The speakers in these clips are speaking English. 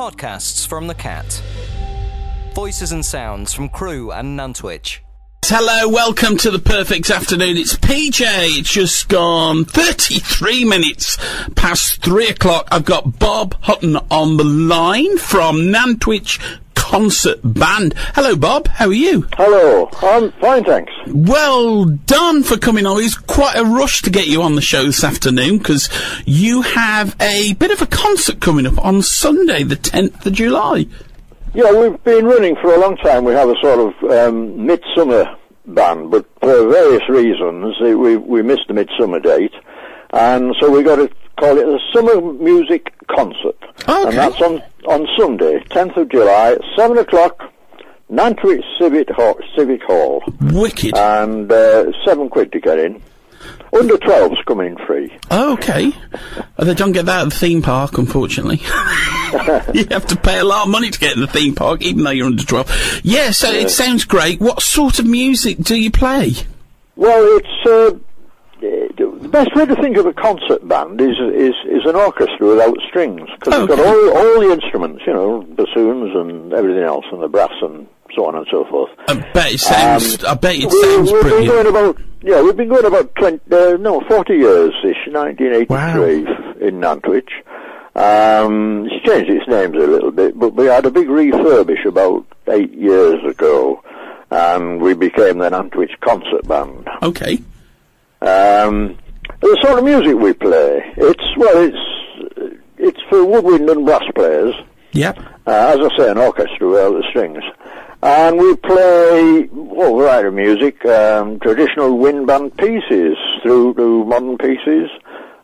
Podcasts from the Cat. Voices and sounds from Crewe and Nantwich. Hello, welcome to the perfect afternoon. It's PJ. It's just gone 33 minutes past three o'clock. I've got Bob Hutton on the line from Nantwich Concert Band. Hello, Bob. How are you? Hello, I'm fine, thanks. Well done for coming on. It's quite a rush to get you on the show this afternoon because you have a bit of a concert coming up on Sunday, the 10th of July. Yeah, we've been running for a long time. We have a sort of um, midsummer band, but for various reasons eh, we we missed the midsummer date, and so we've got to call it a summer music concert, Okay. and that's on on Sunday, 10th of July, seven o'clock, Nantwich Civic Hall, Civic Hall, Wicked. and uh, seven quid to get in. Under 12s come in free. Okay. Uh, they don't get that at the theme park, unfortunately. you have to pay a lot of money to get in the theme park, even though you're under 12. Yeah, so it sounds great. What sort of music do you play? Well, it's uh, the best way to think of a concert band is is is an orchestra without strings because it's got all all the instruments, you know, bassoons and everything else, and the brass and so on and so forth. I bet it sounds, I bet it We, sounds we've been going about yeah, we've been going about twenty uh, no forty years ish, nineteen eighty three in Nantwich. Um, it's changed its names a little bit, but we had a big refurbish about eight years ago, and we became the Nantwich Concert Band. Okay. Um, the sort of music we play, it's well, it's it's for woodwind and brass players. Yep. Uh, as I say, an orchestra without the strings, and we play all variety of music, um, traditional wind band pieces through to modern pieces,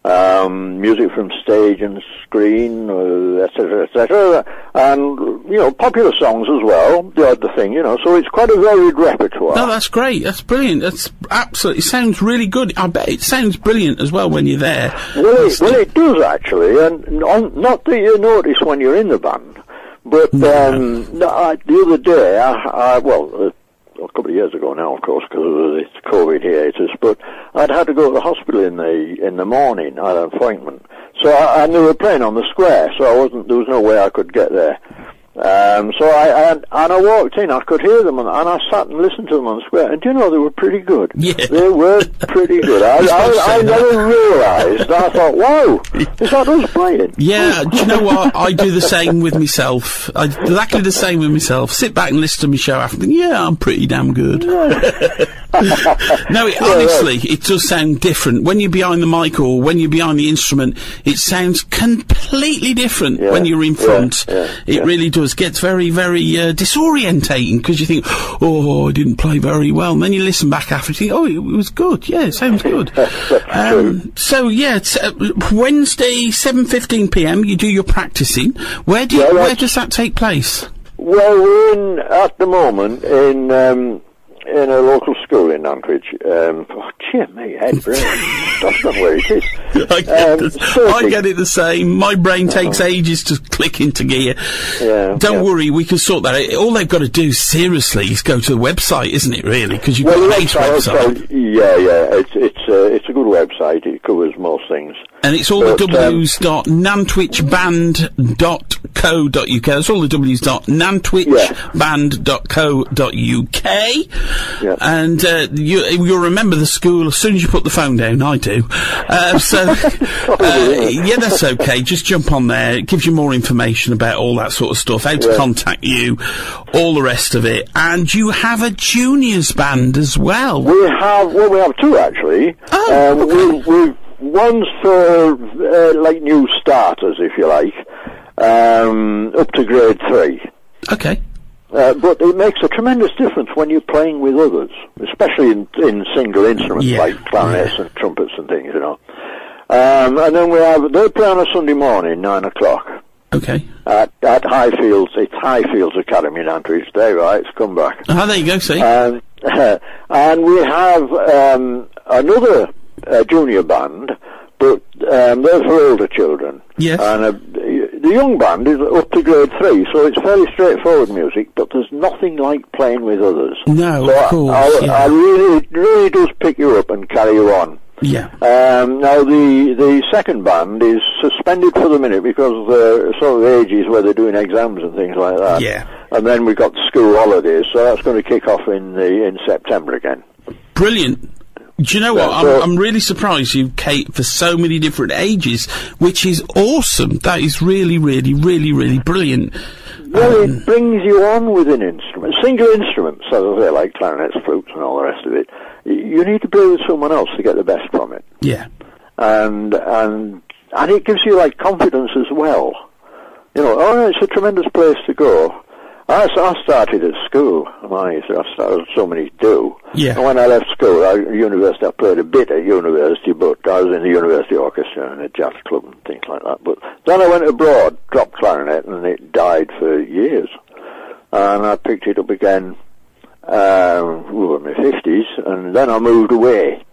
um, music from stage and screen, uh, etc., etc., and you know popular songs as well. The odd thing, you know. So it's quite a varied repertoire. No, that's great. That's brilliant. That's absolutely, it sounds really good. I bet it sounds brilliant as well when you're there. Well, it, well, it does actually, and on, not that you notice when you're in the band, but um, no, I, the other day, I, I well, uh, a couple of years ago now, of course, because of this COVID hiatus, but I'd had to go to the hospital in the in the morning. I had an appointment, so I, and they were playing on the square, so I wasn't. There was no way I could get there. Um, so I, I and I walked in. I could hear them, and, and I sat and listened to them on the square. And do you know they were pretty good? Yeah. they were pretty good. I, I, I never realised. I thought, wow, is that us playing? Yeah, do you know what? I do the same with myself. I exactly the same with myself. Sit back and listen to my show after, yeah, I'm pretty damn good. no, it, honestly, it does sound different. When you're behind the mic or when you're behind the instrument, it sounds completely different Yeah, when you're in front. yeah, it yeah. really does. Gets very, very uh, disorientating because you think, oh, I didn't play very well. And then you listen back after and think, oh, it, was good. Yeah, it sounds good. um, so, yeah, it's, uh, Wednesday, 7.15pm, you do your practicing. Where, do you, Yeah, where does that take place? Well, we're in at the moment in um, in a local school in Nantwich. Um, oh, dear me, head brain. That's not where it is. I get, Um, the- I get it the same. My brain takes ages to click into gear. Yeah, Don't yeah. worry, we can sort that out. All they've got to do, seriously, is go to the website, isn't it, really? Because you've Well, got a website, website. yeah, yeah, it's it's uh, it's website. It covers most things. And it's all the But, um, W's dot nantwichband.co.uk. That's all the W's dot nantwichband.co.uk. Yeah. And uh, you, you'll remember the school as soon as you put the phone down. I do. Uh, so, uh, yeah, that's okay. Just jump on there. It gives you more information about all that sort of stuff, how to Yeah. contact you, all the rest of it. And you have a juniors band as well. We have well, we have two actually. Oh, um, okay. we, we one's for uh, like new starters, if you like, um, up to grade three. Okay. Uh, but it makes a tremendous difference when you're playing with others, especially in, in single instruments Yeah, like clarinets and trumpets and things, you know. Um, and then we have they play on a Sunday morning, nine o'clock. Okay. At, at Highfields, it's Highfields Academy in Antridge. There, right, it's come back. Ah, there you go, see. Um, and we have um, another uh, junior band, but um, they're for older children. Yes. And the young band is up to grade three, so it's fairly straightforward music, but there's nothing like playing with others. No, so of I- course, I, yeah. I really, it really does pick you up and carry you on. Yeah. Um, now the the second band is suspended for the minute because of the sort of ages where they're doing exams and things like that. Yeah. And then we've got school holidays, so that's going to kick off in the in September again. Brilliant. Do you know what? I'm, I'm really surprised you cater for so many different ages, which is awesome. That is really, really, really, really brilliant. Well, Um, it brings you on with an instrument. Single instruments, as I say, like clarinets, flutes, and all the rest of it. You need to play with someone else to get the best from it, Yeah. and and and it gives you like confidence as well. You know, oh, it's a tremendous place to go. I, I started at school. I, I started, so many do. Yeah. And when I left school, I, university, I played a bit at university, but I was in the university orchestra and a jazz club and things like that. But then I went abroad, dropped clarinet, and it died for years. And I picked it up again, um, in my fifties, and then I moved away.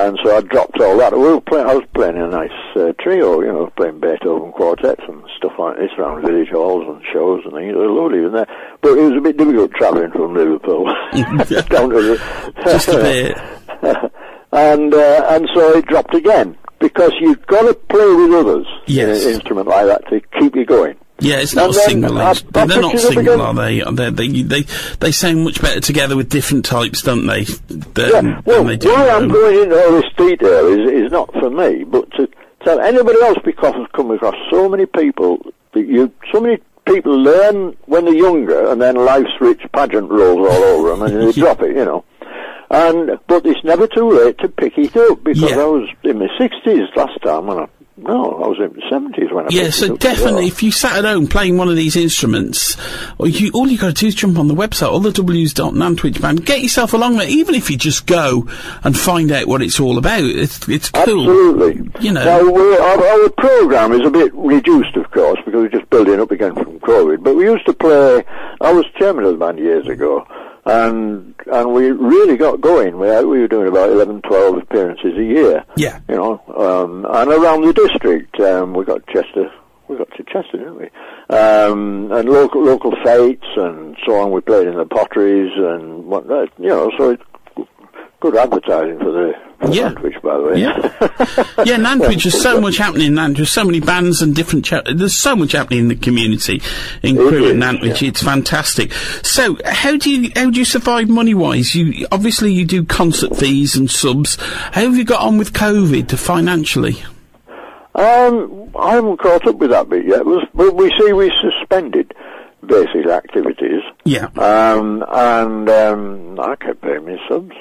And so I dropped all that. We were play, I was playing a nice uh, trio, you know, playing Beethoven quartets and stuff like this around village halls and shows and things. It was lovely, wasn't it? But it was a bit difficult travelling from Liverpool down to Just a bit. and uh, and so it dropped again because you've got to play with others Yes. in an instrument like that to keep you going. Yeah, it's not a then single. I they're not picked it up single, are they? They're, they they they sound much better together with different types, don't they? Yeah, well, they do. why I'm going into all this detail is, is not for me, but to tell anybody else because I've come across so many people that you, so many people learn when they're younger and then life's rich pageant rolls all over them and they drop it, you know. And, but it's never too late to pick it up because Yeah. I was in my 60s last time when I, no, I was in the 70s when I Yeah, so definitely, if you sat at home playing one of these instruments, or you, all you got to do is jump on the website, allthews.nantwich band, get yourself along there, even if you just go and find out what it's all about. It's, it's cool. Absolutely. You know. Now, our, our program is a bit reduced, of course, because we're just building up again from COVID. But we used to play. I was chairman of the band years ago, and and we really got going. We we were doing about 11, 12 appearances a year. Yeah. You know, um, and around the district, um, we got Chester. We got to Chester, didn't we? Um, and local local fetes and so on. We played in the potteries and whatnot. You know, so it's good advertising for the Yeah. Nantwich, by the way. Yeah. yeah, Nantwich, there's so much happening in Nantwich. There's so many bands and different. Cha- there's so much happening in the community in It Crewe is, and Nantwich. yeah. It's fantastic. So, how do you how do you survive money wise? You obviously you do concert fees and subs. How have you got on with COVID financially? Um, I haven't caught up with that bit yet. Was, we see we suspended basic activities. Yeah, Um, and um, I kept paying my subs.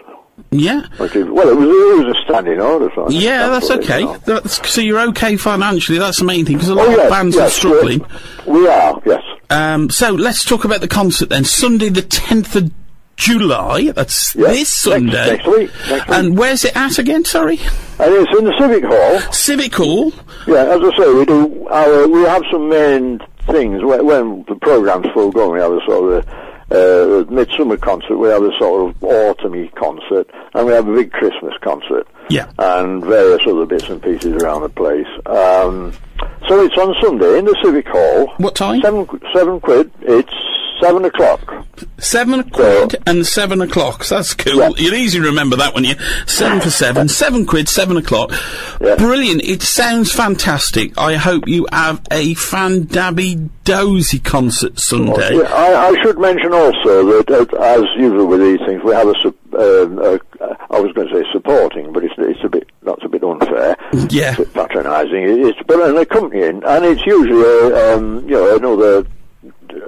Yeah, well, it was, it was a standing order. So yeah. That's it, okay. you know. That's, so you're okay financially. That's the main thing because a lot Oh, of bands yes, are struggling. We, are, yes. Um, so let's talk about the concert then. Sunday the 10th of July. That's Yeah, this next- Sunday. next week, next week. And where's it at again? Sorry, And it's in the Civic Hall. Civic Hall. Yeah, as I say, we do our, we have some main things when, when the program's full going. We have a sort of a, uh, midsummer concert. We have a sort of autumny concert, and we have a big Christmas concert. Yeah. and various other bits and pieces around the place. Um, so it's on Sunday in the Civic Hall. What time? Seven seven quid. It's seven o'clock. Seven quid and seven o'clock. So that's cool. Yeah. You'll easily remember that one. You seven for seven. Seven quid. Seven o'clock. Yeah. Brilliant. It sounds fantastic. I hope you have a fandabby dozy concert Sunday. Yeah, I, I should mention also that, uh, as usual with these things, we have a, um, a I was going to say supporting, but it's it's a bit that's a bit unfair. Yeah. It's a bit patronising. It's but an accompanying, and it's usually a, um, you know another.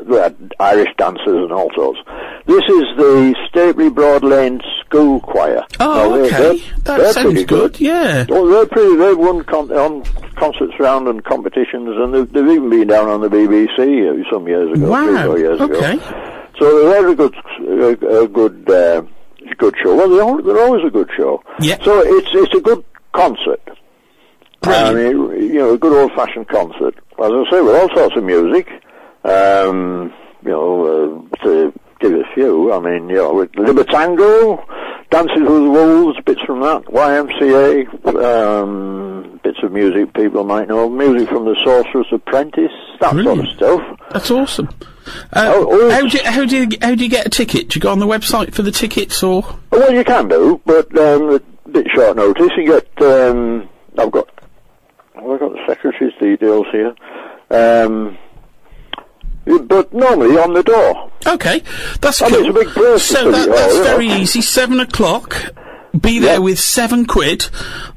We had Irish dancers and all sorts. This is the Stapeley Broad Lane School Choir. Oh, Now, they- okay. they're- that they're sounds pretty good. Yeah. Oh, they're pretty. They've won con- on concerts around and competitions, and they've, they've even been down on the BBC uh, some years ago, three, Wow. four years Okay. ago. So they're a good, a, a good, uh, good show. Well, they're, they're always a good show. Yeah. So it's it's a good concert. Brilliant. I mean, you know, a good old-fashioned concert. As I say, with all sorts of music. Um, you know, uh, to give a few. I mean, you know, with Libertango, Dances with the Wolves, bits from that, YMCA, um, bits of music people might know, music from The Sorcerer's Apprentice, that sort of stuff. That's awesome. Uh, Oh, oh, how do you, how do you how do you get a ticket? Do you go on the website for the tickets or? Well, you can do, but um, bit short notice. You get, um, I've got, well, I've got the secretary's details here. Um, but normally on the door. Okay, that's mean, cool. it's a big place, so that, that's very easy. Seven o'clock. Be there Yeah. with seven quid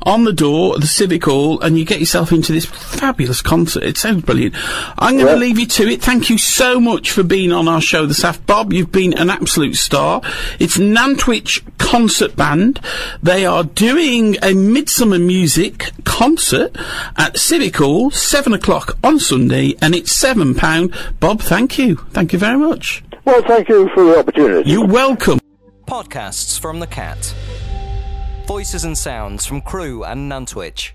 on the door at the Civic Hall, and you get yourself into this fabulous concert. It sounds brilliant. I'm going to Yeah. leave you to it. Thank you so much for being on our show this afternoon, Bob. You've been an absolute star. It's Nantwich Concert Band. They are doing a Midsummer Music concert at Civic Hall, seven o'clock on Sunday, and it's seven pound. Bob, thank you. Thank you very much. Well, thank you for the opportunity. You're welcome. Podcasts from the Cat. Voices and sounds from Crewe and Nantwich.